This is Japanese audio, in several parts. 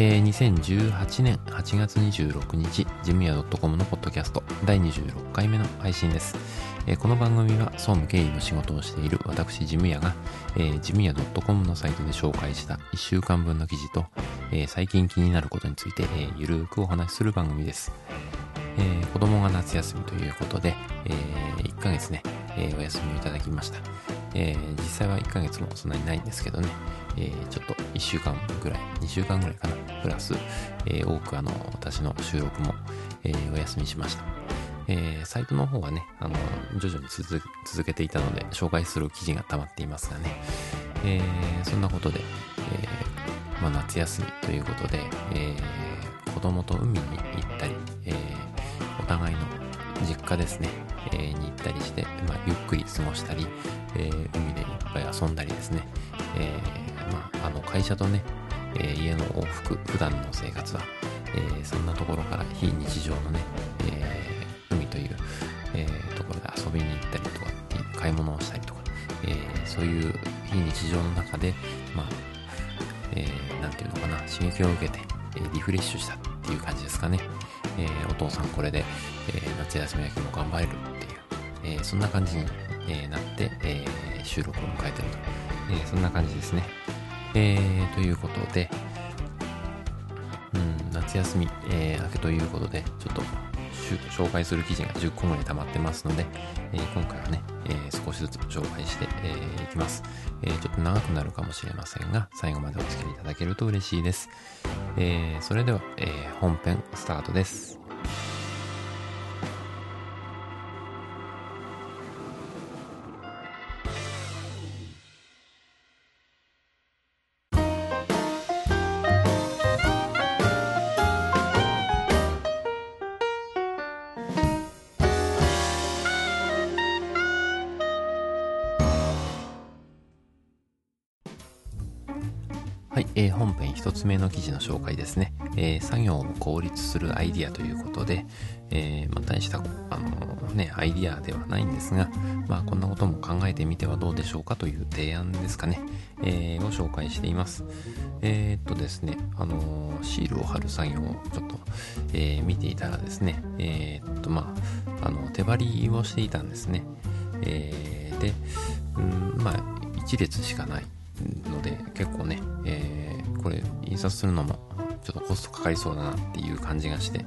えー、2018年8月26日、ジムヤ .com のポッドキャスト第26回目の配信です。えー、この番組は総務経理の仕事をしている私、ジムヤが、えー、ジムヤ .com のサイトで紹介した1週間分の記事と、えー、最近気になることについて、えー、ゆるーくお話しする番組です。えー、子供が夏休みということで、えー、1ヶ月ね、えー、お休みをいただきました。えー、実際は1ヶ月もそんなにないんですけどね、えー、ちょっと1週間ぐらい、2週間ぐらいかな、プラス、えー、多くあの、私の収録も、えー、お休みしました。えー、サイトの方はね、あの、徐々に続けていたので、紹介する記事が溜まっていますがね、えー、そんなことで、えー、まあ、夏休みということで、えー、子供と海に行ったり、えー、お互いの実家ですね、えー、に行ったりして、まあ、ゆっくり過ごしたり、えー、海でいっぱい遊んだりですね、えー、まあ、あの会社とね、え家の往復、普段の生活は、えそんなところから非日常のね、え海という、えところで遊びに行ったりとか、買い物をしたりとか、えそういう非日常の中で、まあ、えー、なんていうのかな、刺激を受けて、えリフレッシュしたっていう感じですかね。えー、お父さんこれで、えー、夏休み明けも頑張れるっていう、えー、そんな感じに、えなって、え収録を迎えてると、えそんな感じですね。えということで、うん、夏休み、え明けということで、ちょっと紹介する記事が10個ぐらい溜まってますので、え今回はね、え少しずつ紹介してい、えー、きます、えちょっと長くなるかもしれませんが、最後までお付き合いいただけると嬉しいです。えそれでは、え本編スタートです。えー、本編一つ目の記事の紹介ですね。えー、作業を効率するアイディアということで、えー、まあ、大した、あのね、アイディアではないんですが、まあ、こんなことも考えてみてはどうでしょうかという提案ですかね、えー、を紹介しています。えー、っとですね、あのシールを貼る作業をちょっと、え見ていたらですね、えっと、まあ、あの、手張りをしていたんですね。えで、うん、まあ、1列しかない。ので結構ね、えー、これ印刷するのもちょっとコストかかりそうだなっていう感じがして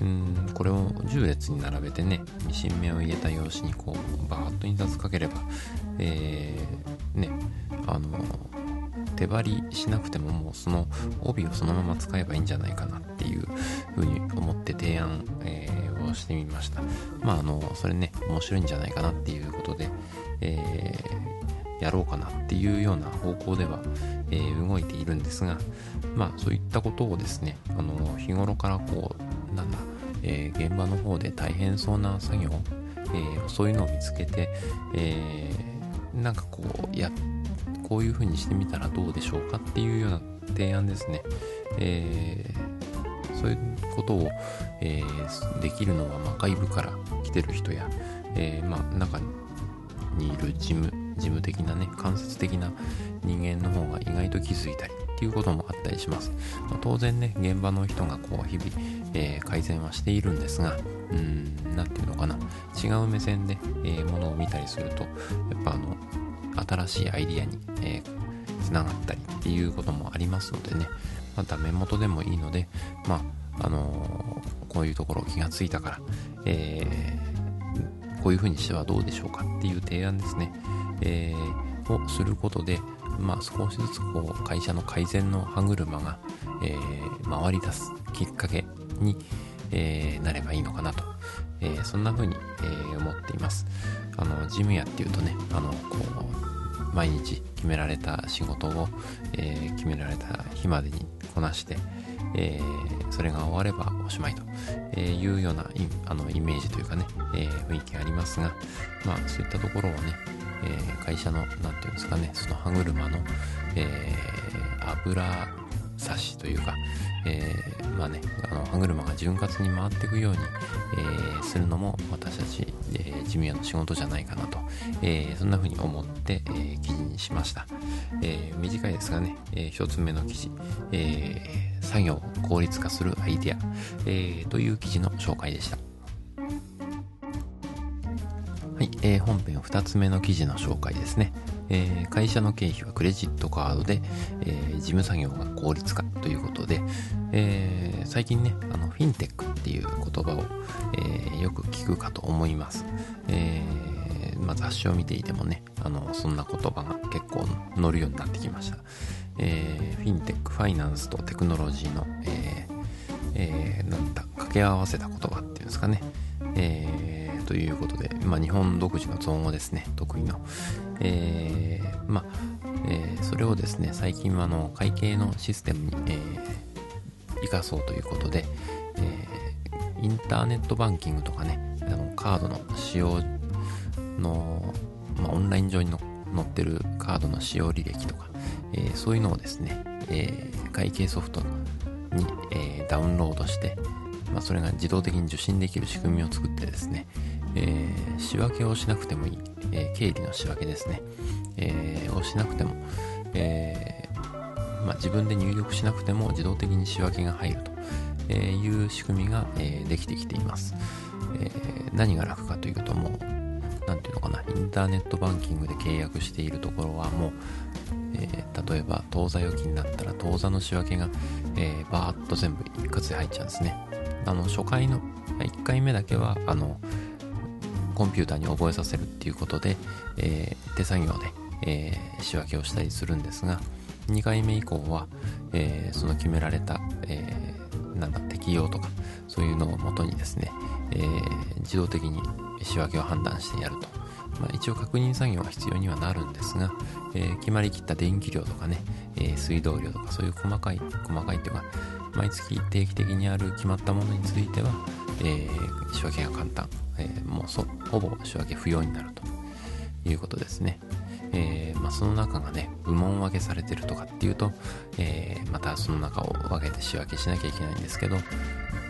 うんこれを10列に並べてねミシン目を入れた用紙にこうバーッと印刷かければえー、ねあの手張りしなくてももうその帯をそのまま使えばいいんじゃないかなっていうふうに思って提案、えー、をしてみました。まああのそれね面白いんじゃないかなっていうことで、えやろうかなっていうような方向では、えー、動いているんですが、まあそういったことをですね、あの日頃からこう、なんだ、えー、現場の方で大変そうな作業、えー、そういうのを見つけて、えー、なんかこう、や、こういう風にしてみたらどうでしょうかっていうような提案ですね。えー、そういうことを、えー、できるのは、まあ、外部から来てる人や、えー、まあ、中にいる事務、事務的なね、間接的な人間の方が意外と気づいたりっていうこともあったりします。まあ、当然ね、現場の人がこう日々、えー、改善はしているんですが、うん、なんていうのかな、違う目線で、えー、ものを見たりすると、やっぱあの、新しいアイディアに、えー、つながったりっていうこともありますのでね、また目元でもいいので、まあ、あのー、こういうところ気がついたから、えー、こういうふうにしてはどうでしょうかっていう提案ですね。えー、をすることで、まあ、少しずつこう会社の改善の歯車が、えー、回り出すきっかけに、えー、なればいいのかなと、えー、そんな風に、えー、思っています。あの、ジムヤっていうとね、あの、こう、毎日決められた仕事を、えー、決められた日までにこなして、えー、それが終わればおしまいというようなあのイメージというかね、えー、雰囲気ありますが、まあそういったところをね、えー、会社の、なんていうんですかね、その歯車の、えー、油差しというか、えー、まあね、あの歯車が潤滑に回っていくように、えー、するのも私たち、えー、事務屋の仕事じゃないかなと、えそんな風に思って、え記事にしました。え短いですがね、え1つ目の記事、え作業を効率化するアイデア、えという記事の紹介でした。はい、えー、本編2つ目の記事の紹介ですね。えー、会社の経費はクレジットカードで、えー、事務作業が効率化ということで、えー、最近ね、あの、フィンテックっていう言葉を、えよく聞くかと思います。えまあ、雑誌を見ていてもね、あの、そんな言葉が結構載るようになってきました。えフィンテック、ファイナンスとテクノロジーの、ええなんだ、掛け合わせた言葉っていうんですかね。えー、ということで、まあ、日本独自の造語ですね、得意の。えー、まあ、えー、それをですね、最近はあの会計のシステムに、え、生かそうということで、え、インターネットバンキングとかね、あのカードの使用の、まあ、オンライン上に載ってるカードの使用履歴とか、え、そういうのをですね、え、会計ソフトに、え、ダウンロードして、まあ、それが自動的に受信できる仕組みを作ってですね、えー、仕分けをしなくてもいい、えー、経理の仕分けですね、えー、をしなくても、えまあ、自分で入力しなくても自動的に仕分けが入ると。いう仕組みが、えできてきています、え何が楽かというともう何ていうのかな。インターネットバンキングで契約しているところはもうえ、例えば当座預金だったら当座の仕分けが、え、バーッと全部一括で入っちゃうんですね。あの初回の1回目だけはあのコンピューターに覚えさせるっていうことで、えー、手作業で、えー、仕分けをしたりするんですが2回目以降は、えー、その決められた、えなんだ適用とかそういうのをもとにですね、え自動的に仕分けを判断してやると、まあ、一応確認作業は必要にはなるんですが、え決まりきった電気量とかね、え水道量とかそういう細かい細かいっていうか毎月定期的にある決まったものについては、えー、仕分けが簡単、えー、もうほぼ仕分け不要になるということですね。えー、まあ、その中がね、部門分けされてるとかっていうと、えー、またその中を分けて仕分けしなきゃいけないんですけど、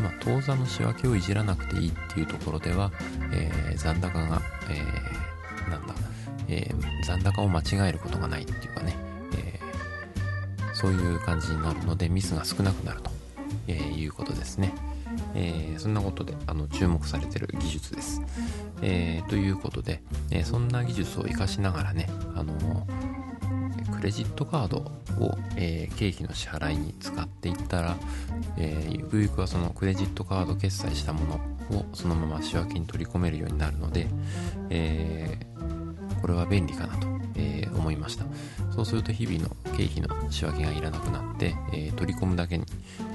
まあ、当座の仕分けをいじらなくていいっていうところでは、えー、残高が、えなんだ、え残高を間違えることがないっていうかね、えそういう感じになるのでミスが少なくなるとえ、いうことですね。えー、そんなことであの注目されてる技術です。えー、ということで、えそんな技術を活かしながらね、あのクレジットカードを、え経費の支払いに使っていったら、えゆくゆくはそのクレジットカード決済したものをそのまま仕分けに取り込めるようになるので、えこれは便利かなと、え思いました。そうすると日々の経費の仕分けがいらなくなって、えー、取り込むだけに、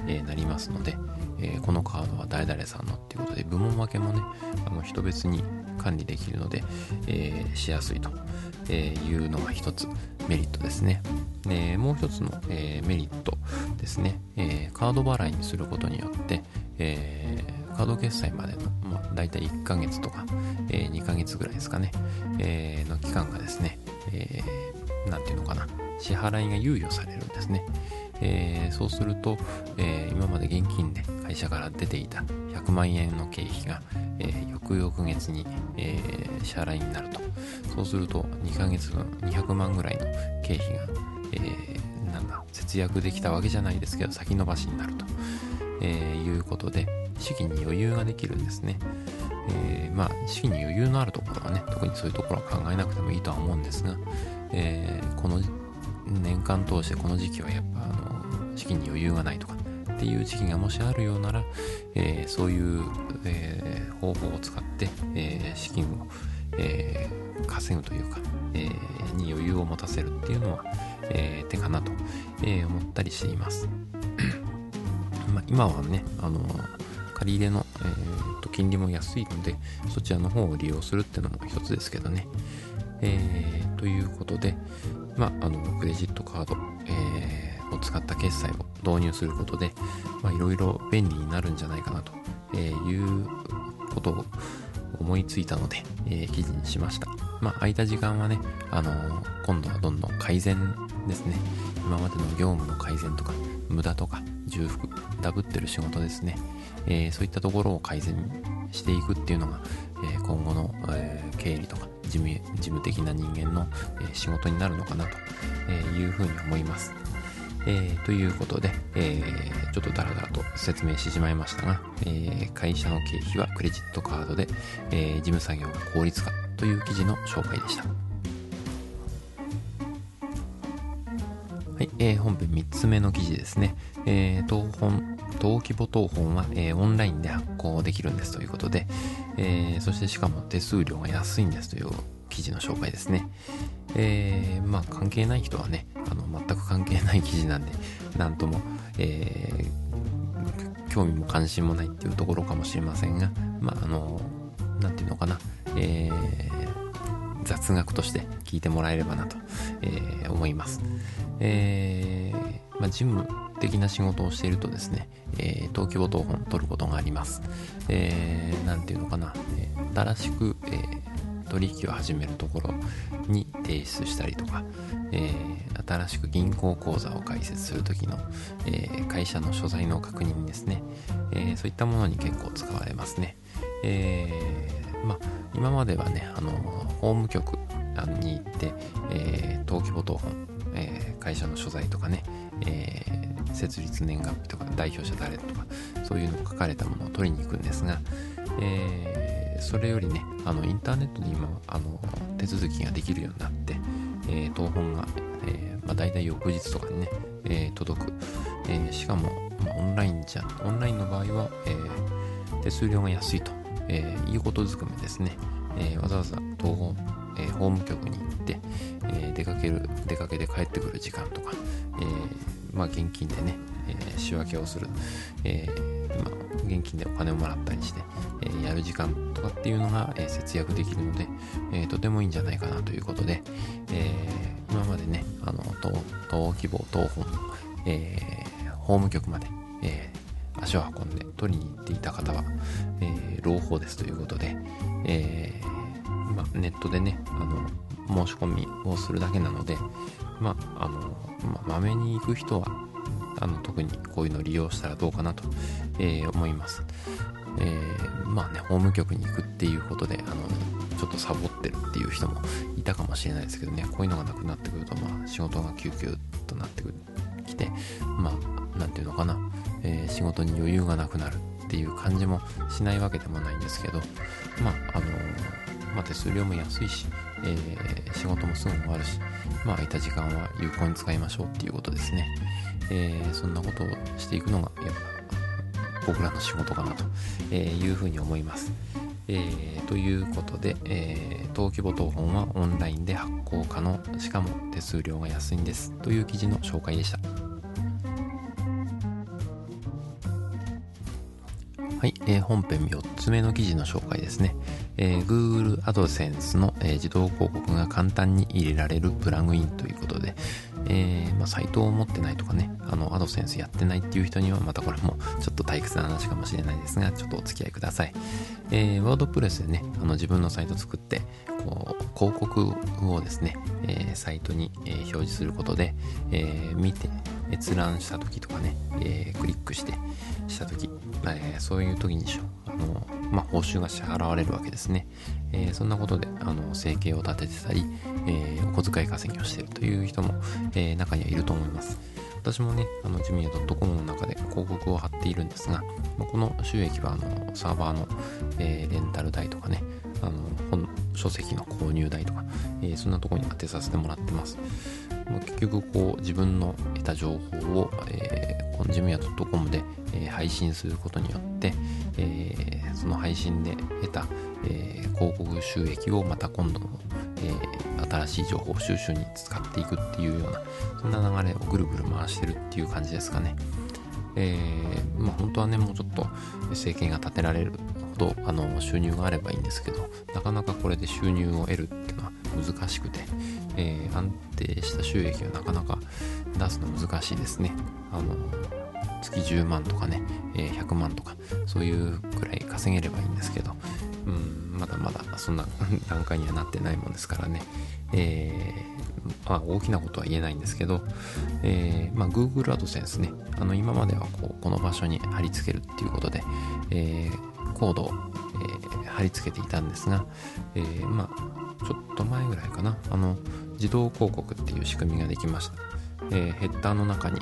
えー、なりますので、えー、このカードは誰々さんのっていうことで部門分けもねあの人別に管理できるので、えしやすいというのが一つメリットですね。でもう一つの、えメリットですね、えカード払いにすることによって、えカード決済までの、まあ、大体1ヶ月とか、え2ヶ月ぐらいですかね、えの期間がですね、えー、ていうのかな、支払いが猶予されるんですね。えー、そうすると、えー、今まで現金で会社から出ていた100万円の経費が、えー、翌々月に、えー、支払いになると。そうすると2ヶ月分200万ぐらいの経費が、えー、なんだ、節約できたわけじゃないですけど、先延ばしになると、えー、いうことで、資金に余裕ができるんですね。えー、まあ、資金に余裕のあるところはね、特にそういうところは考えなくてもいいとは思うんですが、えー、この年間通してこの時期はやっぱあの資金に余裕がないとかっていう時期がもしあるようなら、えー、そういう、えー、方法を使って、え資金を、え稼ぐというか、えに余裕を持たせるっていうのは、え手かなと、え思ったりしています。ま、今はね、あの借り入れの、えー、と金利も安いので、そちらの方を利用するっていうのも一つですけどね。えー、ということで、まあ、あのクレジットカード、えー、を使った決済を導入することで、まあ、いろいろ便利になるんじゃないかなということを思いついたので、えー、記事にしました。まあ、空いた時間はね、あのー、今度はどんどん改善ですね。今までの業務の改善とか、無駄とか、重複ダブってる仕事ですね、えー、そういったところを改善していくっていうのが、え、今後の、え、経理とか事務事務的な人間の、仕事になるのかなというふうに思います。えー、ということで、えー、ちょっとダラダラと説明してしまいましたが、えー、会社の経費はクレジットカードで、え事務作業が効率化という記事の紹介でした。はい、え、本編3つ目の記事ですね。えー、東本、登記簿謄本は、えー、オンラインで発行できるんですということで、えー、そしてしかも手数料が安いんですという記事の紹介ですね。えー、まあ関係ない人はね、あの全く関係ない記事なんで、なんとも、えー、興味も関心もないっていうところかもしれませんが、まああの、なんていうのかな、えー、雑学として聞いてもらえればなと、えー、思います。えー、まあ、事務的な仕事をしているとですね、えー、登記簿謄本取ることがあります。えー、なんていうのかな、え、新しく、えー、取引を始めるところに提出したりとか、えー、新しく銀行口座を開設するときの、えー、会社の所在の確認ですね、えー、そういったものに結構使われますね。えー、まあ、今まではね、あの、法務局に行って、えー、登記簿謄本えー、会社の所在とかね、えー、設立年月日とか代表者誰とかそういうのが書かれたものを取りに行くんですが、えー、それよりねあのインターネットで今あの手続きができるようになって、え当本が、えまあ、大体翌日とかにね、え届く、えしかも、まあ、オンラインじゃオンラインの場合は、え手数料が安いと、えいうことずくめですね、えわざわざ東本えー、法務局に行って、えー、出かける出かけて帰ってくる時間とか、えー、まあ、現金でね、え仕分けをする、えまあ、現金でお金をもらったりして、えやる時間とかっていうのが、え節約できるので、えとてもいいんじゃないかなということで、え今までねあの登記簿等本、え法務局まで、え足を運んで取りに行っていた方は、え朗報ですということで、えーま、ネットでねあの申し込みをするだけなのでまあの、まあ、めに行く人はあの特にこういうのを利用したらどうかなと、えー、思います、えー、まあね法務局に行くっていうことであのちょっとサボってるっていう人もいたかもしれないですけどねこういうのがなくなってくるとまあ仕事が急遽となってきてまあなんていうのかな、えー、仕事に余裕がなくなるっていう感じもしないわけでもないんですけどまああのまあ、手数料も安いし、えー、仕事もすぐ終わるし、まあ、空いた時間は有効に使いましょうっていうことですね。えー、そんなことをしていくのが、やっぱ、僕らの仕事かなというふうに思います。えー、ということで、えー、登記簿謄本はオンラインで発行可能、しかも手数料が安いんですという記事の紹介でした。はい、えー、本編4つ目の記事の紹介ですね。えー、Google AdSense の、えー、自動広告が簡単に入れられるプラグインということで、えー、まあ、サイトを持ってないとかね、あの、AdSense やってないっていう人にはまたこれもちょっと退屈な話かもしれないですが、ちょっとお付き合いください。えー、WordPress でね、あの自分のサイト作って、こう、広告をですね、え、サイトに、え表示することで、え見て、閲覧した時とかね、えクリックしてした時、えそういう時にあの、まあ、報酬が支払われるわけですね。えそんなことで、あの、生計を立ててたり、えお小遣い稼ぎをしているという人も、え中にはいると思います。私もね、あの、ジミヤ .com の中で広告を貼っているんですが、この収益は、あの、サーバーの、え、レンタル代とかね、あの、本、書籍の購入代とか、え、そんなところに当てさせてもらってます。結局、こう、自分の得た情報を、えー、このジムヤ .com で、えー、配信することによって、えー、その配信で得た、えー、広告収益をまた今度の、えー、新しい情報収集に使っていくっていうような、そんな流れをぐるぐる回してるっていう感じですかね。えー、まあ、本当はね、もうちょっと生計が立てられるほどあの収入があればいいんですけど、なかなかこれで収入を得るっていうのは難しくて、えー、安定した収益はなかなか出すの難しいですね。あの月10万とかね、え、100万とか、そういうくらい稼げればいいんですけど、うんまだまだそんな段階にはなってないもんですからね、えー、まあ、大きなことは言えないんですけど、えー、まあ、Google AdSense ね。あの今まではこうこの場所に貼り付けるっていうことで、えー、コードを、え貼り付けていたんですが、えまあ、ちょっと前ぐらいかな。あの自動広告っていう仕組みができました、えヘッダーの中に、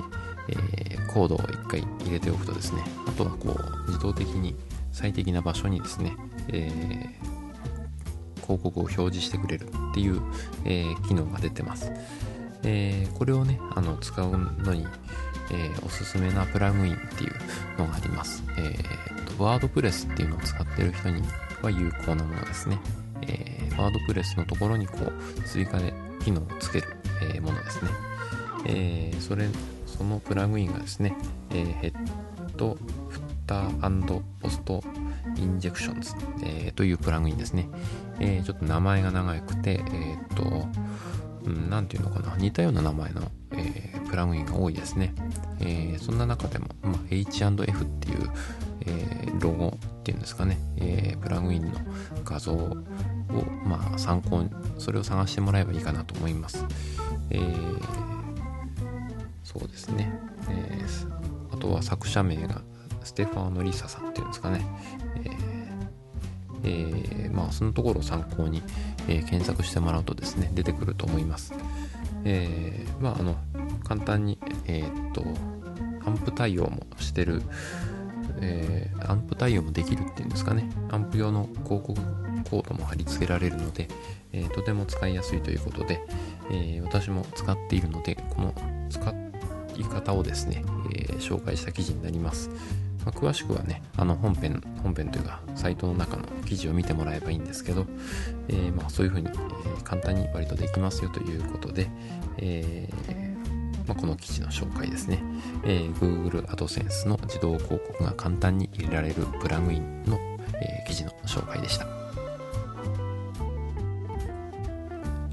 えコードを1回入れておくとですねあとはこう自動的に最適な場所にですね、えー、広告を表示してくれるっていう、え、機能が出てます。え、これをね、あの使うのに、えおすすめなプラグインっていうのがあります。えー、ワードプレスっていうのを使ってる人には有効なものですね。えワードプレスのところにこう追加で機能をつける、えものですね。えそれ、そのプラグインがですね、えヘッドフッターポストインジェクションズ、えー、というプラグインですね。えー、ちょっと名前が長くて、えっ、と、うん、なんていうのかな、似たような名前の、え、プラグインが多いですね。え、そんな中でも、まあ、H&F っていう、え、ロゴっていうんですかね、え、プラグインの画像を、まあ、参考に、それを探してもらえばいいかなと思います。えー、そうですね。えー、あとは作者名がステファーノ・リサさんっていうんですかね、えーえー、まあそのところを参考に、えー、検索してもらうとですね出てくると思います、えー、まああの簡単にえー、っとアンプ対応もしてる、えー、アンプ対応もできるっていうんですかねアンプ用の広告コードも貼り付けられるので、えー、とても使いやすいということで、えー、私も使っているのでこの使い方をですね、え、紹介した記事になります。まあ、詳しくはね、あの本編、本編というか、サイトの中の記事を見てもらえばいいんですけど、え、まあそういうふうに、え、簡単に割とできますよということで、えー、まあ、この記事の紹介ですね、え Google AdSense の自動広告が簡単に入れられるプラグインの、え記事の紹介でした。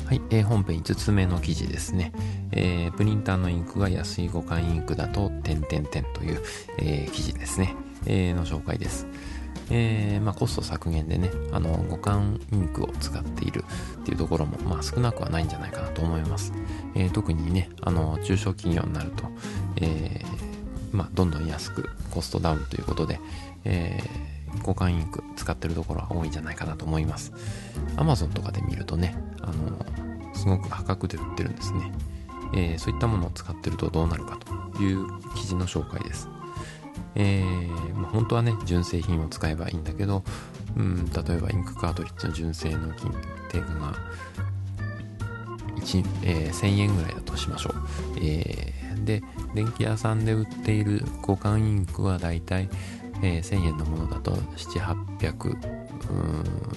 はい、えー、本編5つ目の記事ですね。えー、プリンターのインクが安い互換インクだと、点々点という、えー、記事ですね。えー、の紹介です。えー、まあ、コスト削減でね、あの、互換インクを使っているっていうところも、まあ、少なくはないんじゃないかなと思います。えー、特にね、あの、中小企業になると、えー、まあ、どんどん安くコストダウンということで、えー、交換インク使ってるところは多いんじゃないかなと思います。Amazon とかで見るとね、あの、すごく破格で売ってるんですね。えー、そういったものを使ってるとどうなるかという記事の紹介です。えー、まあ、本当はね、純正品を使えばいいんだけど、うん、例えばインクカートリッジの純正の金定価が1、えー、1000円ぐらいだとしましょう。えー、で、電気屋さんで売っている交換インクはだいたい、1000円のものだと7、800、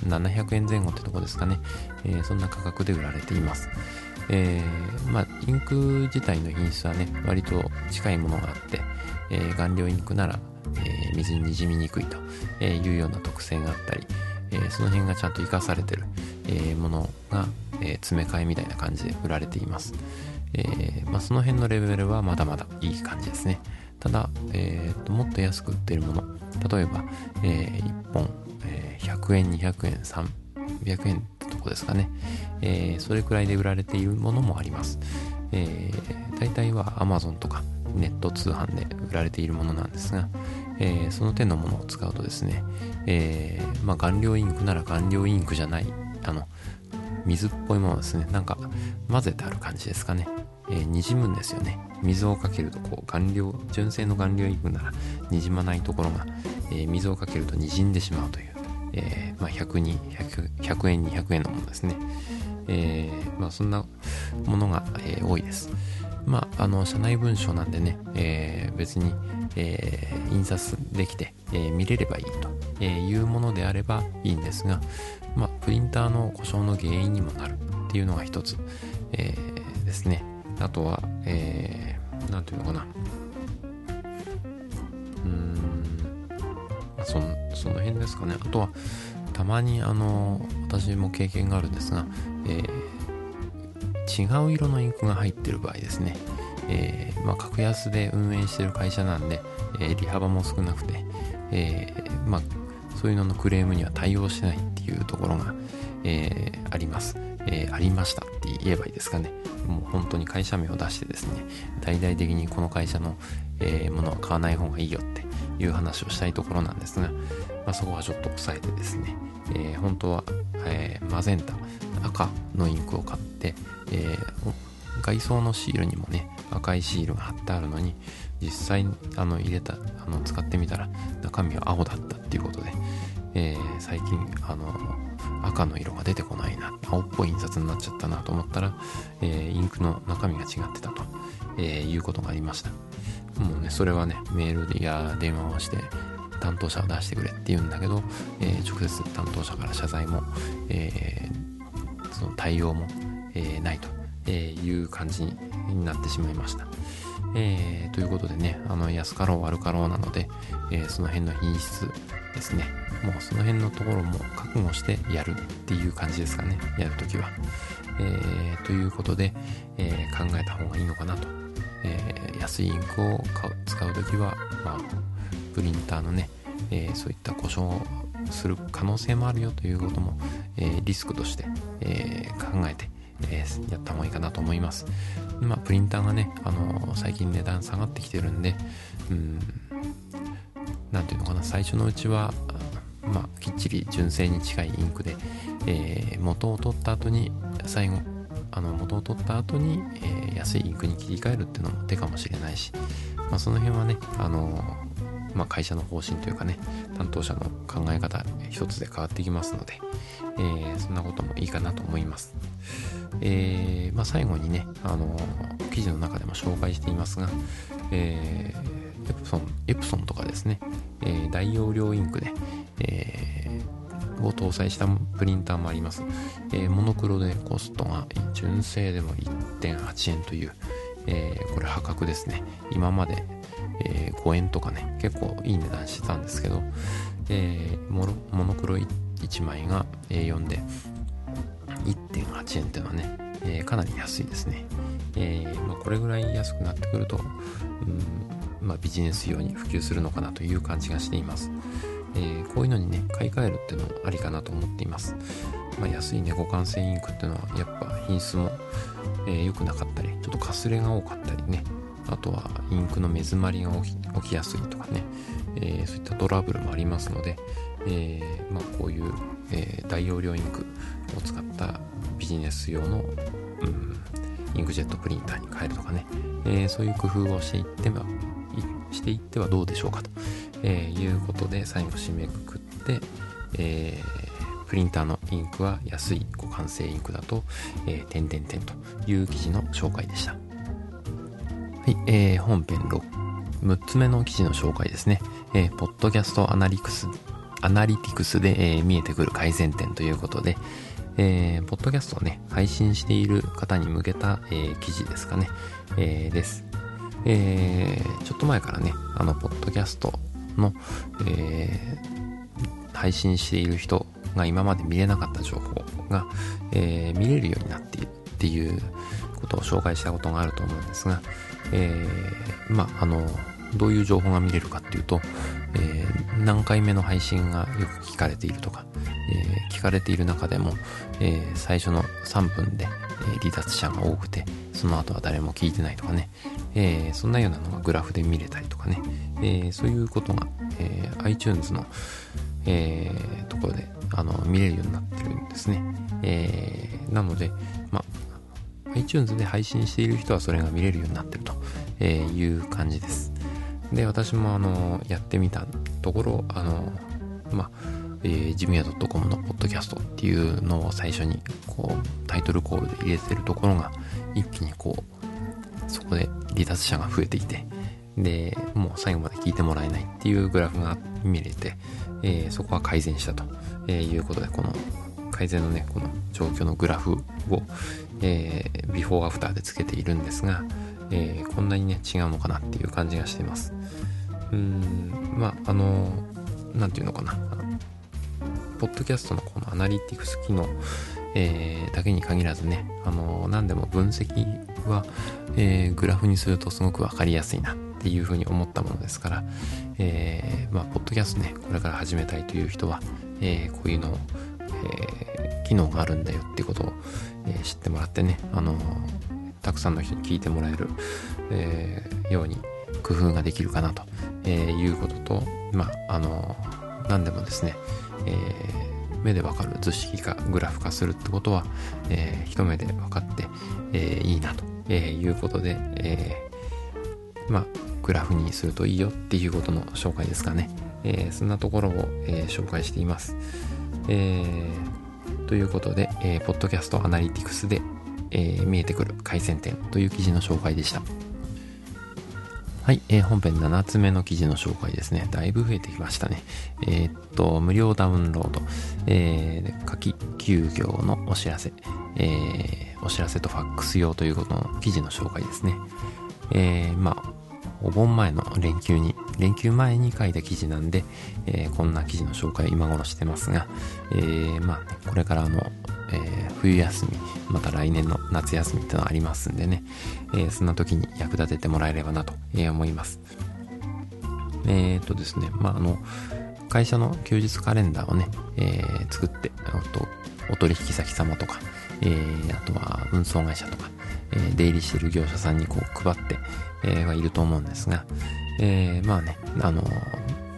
700円前後ってとこですかね、えー、そんな価格で売られています。えー、まあ、インク自体の品質はね、割と近いものがあって、えー、顔料インクなら、えー、水に滲みにくいというような特性があったり、えー、その辺がちゃんと活かされてる、え、ものが、え、詰め替えみたいな感じで売られています。えまあ、その辺のレベルはまだまだいい感じですね。ただ、えー、ともっと安く売ってるもの、例えば、え、1本、え、100円、200円、300円ってとこですかね、え、それくらいで売られているものもあります。えー、大体は Amazon とかネット通販で売られているものなんですが、えー、その手のものを使うとですね、えー、まあ、顔料インクなら顔料インクじゃない、あの、水っぽいものですね。なんか混ぜてある感じですかね。えー、滲むんですよね。水をかけるとこう顔料、純正の顔料インクなら滲まないところが、え、水をかけると滲んでしまうという、え、まあ、100 100, 100円200円のものですね。えまあ、そんなものが、え多いです。まあ、あの社内文書なんでね、え別に、え印刷できて、え見れればいいというものであればいいんですが、まあ、プリンターの故障の原因にもなるっていうのが一つ、えですね。あとは、えー、なんていうのかな。うーん、その、その辺ですかね。あとは、たまに、あの、私も経験があるんですが、えー、違う色のインクが入ってる場合ですね。えー、まあ、格安で運営してる会社なんで、え、利幅も少なくて、え、まあ、そういうののクレームには対応してないっていうところが、え、あります。え、ありましたって言えばいいですかね。もう本当に会社名を出してですね、大々的にこの会社の、え、ものは買わない方がいいよっていう話をしたいところなんですが、まあ、そこはちょっと抑えてですね、えー、本当は、えー、マゼンタ、赤のインクを買って、え外装のシールにもね、赤いシールが貼ってあるのに、実際あの入れた、あの使ってみたら中身は青だったっていうことで、え最近、あの、赤の色が出てこないな、青っぽい印刷になっちゃったなと思ったら、えー、インクの中身が違ってたと、えー、いうことがありました。もうね、それはね、メールや電話をして、担当者を出してくれって言うんだけど、えー、直接担当者から謝罪も、えー、その対応も、えー、ないと、いう感じになってしまいました。えー、ということでね、あの安かろう悪かろうなので、えー、その辺の品質ですね、もうその辺のところも覚悟してやるっていう感じですかね、やるときは。えー、ということで、え考えた方がいいのかなと。え安いインクを使うときは、まあ、プリンターのね、えそういった故障する可能性もあるよということも、えリスクとして、え考えて、えー、やった方がいいかなと思います。まあ、プリンターがね、あのー、最近値段下がってきてるんで、うん、なんていうのかな、最初のうちは、まあ、きっちり純正に近いインクで、え、元を取った後に、最後、あの元を取った後に、えー、安いインクに切り替えるっていうのも手かもしれないし、まあ、その辺はね、あのまあ、会社の方針というかね、担当者の考え方一つで変わってきますので、えー、そんなこともいいかなと思います。えー、まあ、最後にね、あの記事の中でも紹介していますが、えー、エプソン、エプソンとかですね、え、大容量インクで、え、を搭載したプリンターもあります。えモノクロでコストが純正でも1.8円という、えこれ破格ですね。今まで、え5円とかね、結構いい値段してたんですけど、えモノクロ1枚が A4 で1.8円っていうのはね、え、かなり安いですね。え、まあ、これぐらい安くなってくると、うんまあ、ビジネス用に普及するのかなという感じがしています。えー、こういうのにね、買い替えるっていうのもありかなと思っています。まあ、安いね、互換性インクっていうのは、やっぱ品質も良、えー、くなかったり、ちょっとかすれが多かったりね、あとはインクの目詰まりが起きやすいとかね、えー、そういったトラブルもありますので、えー、まあ、こういう、えー、大容量インクを使ったビジネス用の、うん、インクジェットプリンターに変えるとかね、え、そういう工夫をしていってはしていってはどうでしょうかと、えいうことで最後締めくくって、えプリンターのインクは安い互換性インクだと、えー、点々点という記事の紹介でした。はい、えー、本編6、6つ目の記事の紹介ですね。えー、ポッドキャストアナリクスアナリティクスで、えー、見えてくる改善点ということで、えー、ポッドキャストをね、配信している方に向けた、えー、記事ですかね、えー、です。えー、ちょっと前からね、あの、ポッドキャストの、えー、配信している人が今まで見れなかった情報が、えー、見れるようになっているっていうことを紹介したことがあると思うんですが、えー、まあ、あの、どういう情報が見れるかっていうと、えー、何回目の配信がよく聞かれているとか、えー、聞かれている中でも、えー、最初の3分で、え離脱者が多くて、その後は誰も聞いてないとかね、えそんなようなのがグラフで見れたりとかね、えそういうことが、え iTunes の、えところであの見れるようになってるんですね。えなので、ま iTunes で配信している人はそれが見れるようになってるという感じです。で、私もあの、やってみたところ、あの、まあ、えー、ジムヤ .com のポッドキャストっていうのを最初に、こう、タイトルコールで入れてるところが、一気にこう、そこで離脱者が増えていて、で、もう最後まで聞いてもらえないっていうグラフが見れて、えー、そこは改善したと、えいうことで、この改善のね、この状況のグラフを、えー、ビフォーアフターでつけているんですが、えー、こんなにね、違うのかなっていう感じがしてます。うん、まあ、あの、なんていうのかな。ポッドキャストのこのアナリティクス機能、えー、だけに限らずね、あの、何でも分析は、えー、グラフにするとすごくわかりやすいなっていうふうに思ったものですから、えー、まあ、ポッドキャストね、これから始めたいという人は、え、こういうの、え、機能があるんだよってことを、え、知ってもらってね、あのたくさんの人に聞いてもらえる、えように工夫ができるかなと、えいうことと、まあ、あの何でもですね、え目でわかる図式化、グラフ化するってことは、え一目で分かって、えいいなと、えいうことで、えまあ、グラフにするといいよっていうことの紹介ですかね。え、そんなところを、え、紹介しています。え、ということで、えー、ポッドキャストアナリティクスで、えー、見えてくる改善点という記事の紹介でした。はい、えー、本編7つ目の記事の紹介ですね。だいぶ増えてきましたね。えー、っと、無料ダウンロード、えー、夏季休業のお知らせ、えー、お知らせとファックス用ということの記事の紹介ですね。えー、まあ、お盆前の連休に、連休前に書いた記事なんで、えー、こんな記事の紹介を今頃してますが、えー、まあ、ね、これからの、えー、冬休み、また来年の夏休みってのはありますんでね、えそんな時に役立ててもらえればなと、え思います。えっとですね、まあ、あの、会社の休日カレンダーをね、え作って、とお取引先様とか、えー、あとは運送会社とか、えー、出入りしてる業者さんにこう配って、えー、はいると思うんですが、えー、まあね、あの、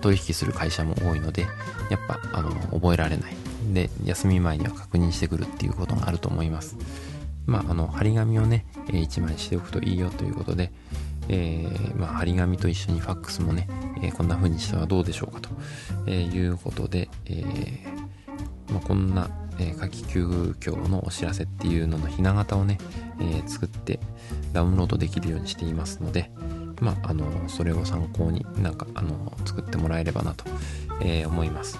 取引する会社も多いので、やっぱ、あの、覚えられない。で、休み前には確認してくるっていうことがあると思います。まあ、あの、張り紙をね、え、1枚しておくといいよということで、えー、まあ、張り紙と一緒にファックスもね、えー、こんな風にしてはどうでしょうかと、えいうことで、えまあ、こんな、え夏季休業のお知らせっていうののひな形をね、えー、作ってダウンロードできるようにしていますので、まあ、あの、それを参考になんか、あの、作ってもらえればなと、えー、思います。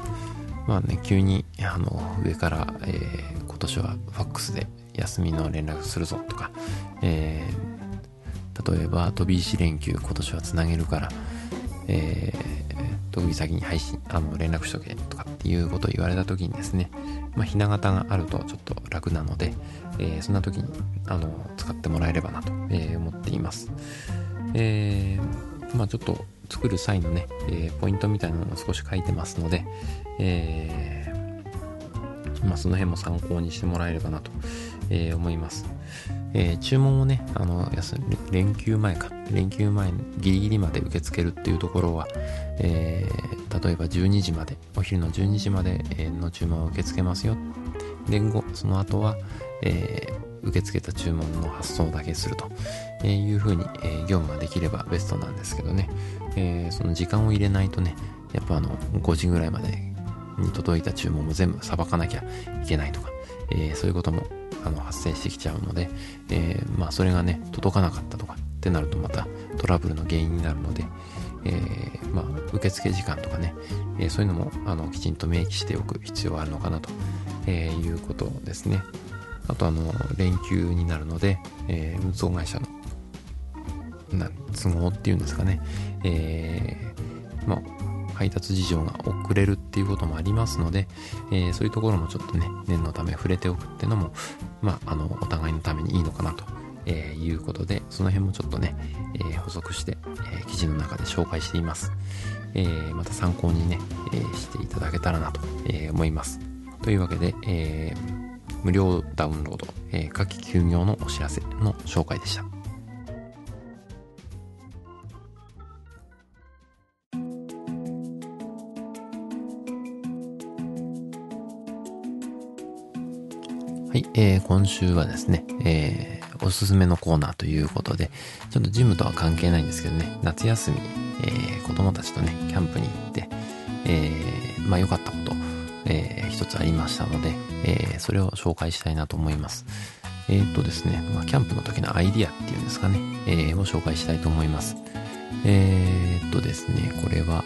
まあね、急に、あの、上から、えー、今年はファックスで休みの連絡するぞとか、えー、例えば飛び石連休今年はつなげるから、えー、飛び先に配信、あの、連絡しとけとかっていうことを言われた時にですね、まあ、ひな型があるとちょっと楽なので、えー、そんな時にあの使ってもらえればなと、え、思っています。えー、まあ、ちょっと作る際のね、えポイントみたいなのを少し書いてますので、えまあ、その辺も参考にしてもらえればなと、え思います。えー、注文をね、あの、連休前か、連休前ギリギリまで受け付けるっていうところは、えー、例えば12時まで、お昼の12時までの注文を受け付けますよ。で、後、その後は、えー、受け付けた注文の発送だけするというふうに、えー、業務ができればベストなんですけどね、えー、その時間を入れないとね、やっぱあの、5時ぐらいまでに届いた注文も全部さばかなきゃいけないとか、えー、そういうこともあの発生してきちゃうので、えー、まあそれがね、届かなかったとかってなるとまたトラブルの原因になるので、えー、まあ受付時間とかね、え、そういうのもあのきちんと明記しておく必要があるのかなと、え、いうことですね。あとあの、連休になるので、え、運送会社のな都合っていうんですかね、え、まあ配達事情が遅れるっていうこともありますので、えー、そういうところもちょっとね、念のため触れておくっていうのも、まあ、あの、お互いのためにいいのかなと、えー、いうことで、その辺もちょっとね、えー、補足して、え記事の中で紹介しています。えまた参考にね、えしていただけたらなと、え思います。というわけで、え無料ダウンロード、え夏季休業のお知らせの紹介でした。えー、今週はですね、えー、おすすめのコーナーということで、ちょっとジムとは関係ないんですけどね、夏休み、えー、子供たちとね、キャンプに行って、えー、まあ良かったこと、えー、一つありましたので、えー、それを紹介したいなと思います。えー、っとですね、まあ、キャンプの時のアイディアっていうんですかね、えー、を紹介したいと思います。えー、っとですね、これは、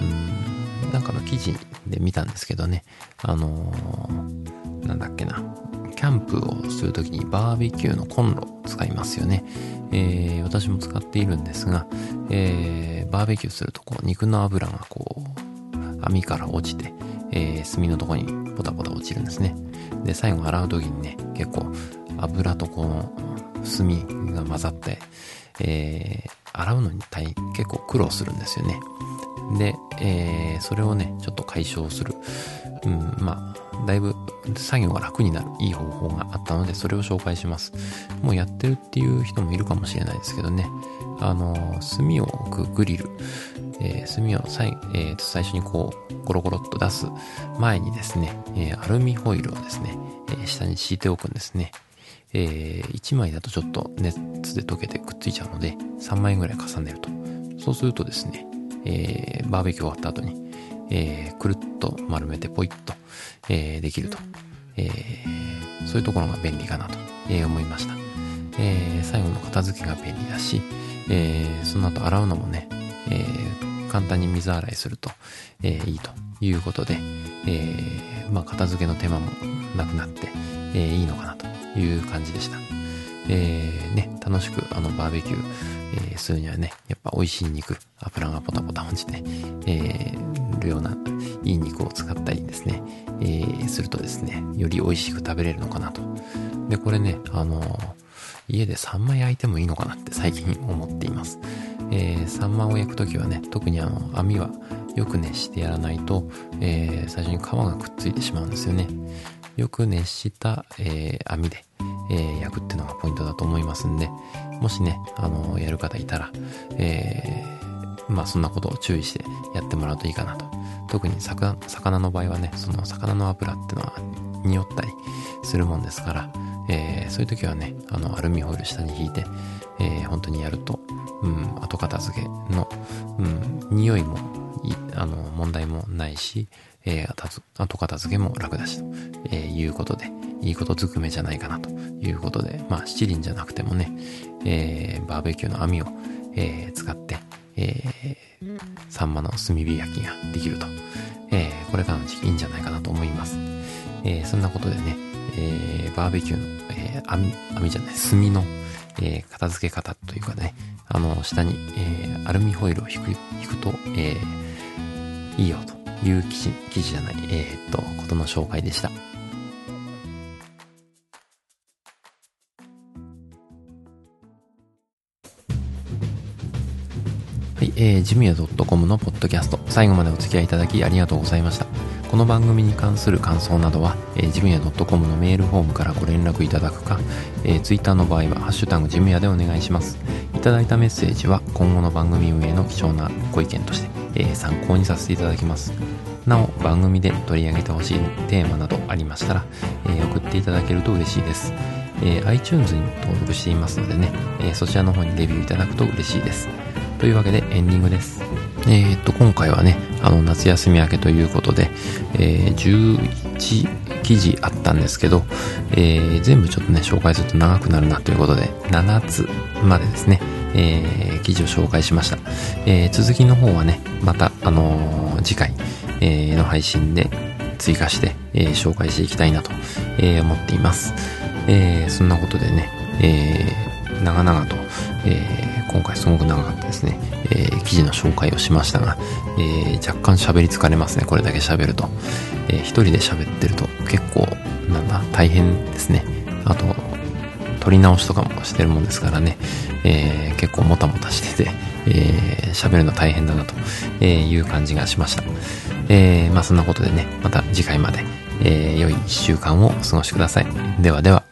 うん、なんかの記事で見たんですけどね、あのー、なんだっけな、キャンプをするときにバーベキューのコンロ使いますよね。えー、私も使っているんですが、えー、バーベキューするとこう肉の油がこう網から落ちて、えー、炭のとこにポタポタ落ちるんですね。で、最後洗うときにね、結構油とこの炭が混ざって、えー、洗うのに大結構苦労するんですよね。で、えー、それをね、ちょっと解消する。うん、まあ、だいぶ作業が楽になるいい方法があったので、それを紹介します。もうやってるっていう人もいるかもしれないですけどね。あの、炭を置くグリル、えー、炭を最,、えー、最初にこう、ゴロゴロっと出す前にですね、えー、アルミホイルをですね、え、下に敷いておくんですね。えー、1枚だとちょっと熱で溶けてくっついちゃうので、3枚ぐらい重ねると。そうするとですね、え、バーベキュー終わった後に、えー、くるっと丸めてポイッと、えー、できると、えー、そういうところが便利かなと、え、思いました。え、最後の片付けが便利だし、え、その後洗うのもね、え、簡単に水洗いすると、え、いいということで、え、まあ、片付けの手間もなくなって、え、いいのかなという感じでした。えー、ね、楽しくあのバーベキュー、えー、するにはね、やっぱ美味しい肉、油がポタポタ落ちて、えー、るようないい肉を使ったりですね、えー、するとですね、より美味しく食べれるのかなと。で、これね、あのー、家でサンマ焼いてもいいのかなって最近思っています。えー、サンマを焼くときはね、特にあの、網はよく熱してやらないと、えー、最初に皮がくっついてしまうんですよね。よく熱した、えー、網で、えー、焼くっていうのがポイントだと思いますんで、もしね、あのやる方いたら、えー、まあそんなことを注意してやってもらうといいかなと。特に魚魚の場合はね、その魚の油ってのは匂ったりするもんですから、えー、そういう時はね、あの、アルミホイル下に引いて、えー、本当にやると、うん、後片付けの、うん、匂いもあの、問題もないし、えー、後片付けも楽だし、と、えー、いうことで、いいことずくめじゃないかなということで、まあ七輪じゃなくてもね、えー、バーベキューの網を、えー、使って、えー、サンマの炭火焼きができると、えー、これからの時期いいんじゃないかなと思います。えー、そんなことでね、えー、バーベキューの、えー、網、網じゃない、炭の、えー、片付け方というかね、あの、下に、えー、アルミホイルを引く、引くと、えー、いいよという記事、記事じゃない、えー、っと、ことの紹介でした。えー、ジムヤ .com のポッドキャスト、最後までお付き合いいただきありがとうございました。この番組に関する感想などは、えー、ジムヤ .com のメールフォームからご連絡いただくか、えー、ツイッターの場合は、ハッシュタグジムヤでお願いします。いただいたメッセージは、今後の番組運営の貴重なご意見として、えー、参考にさせていただきます。なお、番組で取り上げてほしいテーマなどありましたら、えー、送っていただけると嬉しいです。えー、iTunes にも登録していますのでね、えー、そちらの方にレビューいただくと嬉しいです。というわけでエンディングです。えー、っと、今回はね、あの、夏休み明けということで、えー、11記事あったんですけど、えー、全部ちょっとね、紹介すると長くなるなということで、7つまでですね、えー、記事を紹介しました。えー、続きの方はね、また、あの、次回、え、の配信で追加して、え、紹介していきたいなと、え、思っています。えー、そんなことでね、えー、長々と、えー今回すごく長かったですね、えー、記事の紹介をしましたが、えー、若干喋り疲れますね、これだけ喋ると。えー、一人で喋ってると結構、なんだ、大変ですね。あと、撮り直しとかもしてるもんですからね、えー、結構もたもたしてて、えー、喋るの大変だなという感じがしました。えー、まあそんなことでね、また次回まで、えー、良い一週間をお過ごしください。ではでは。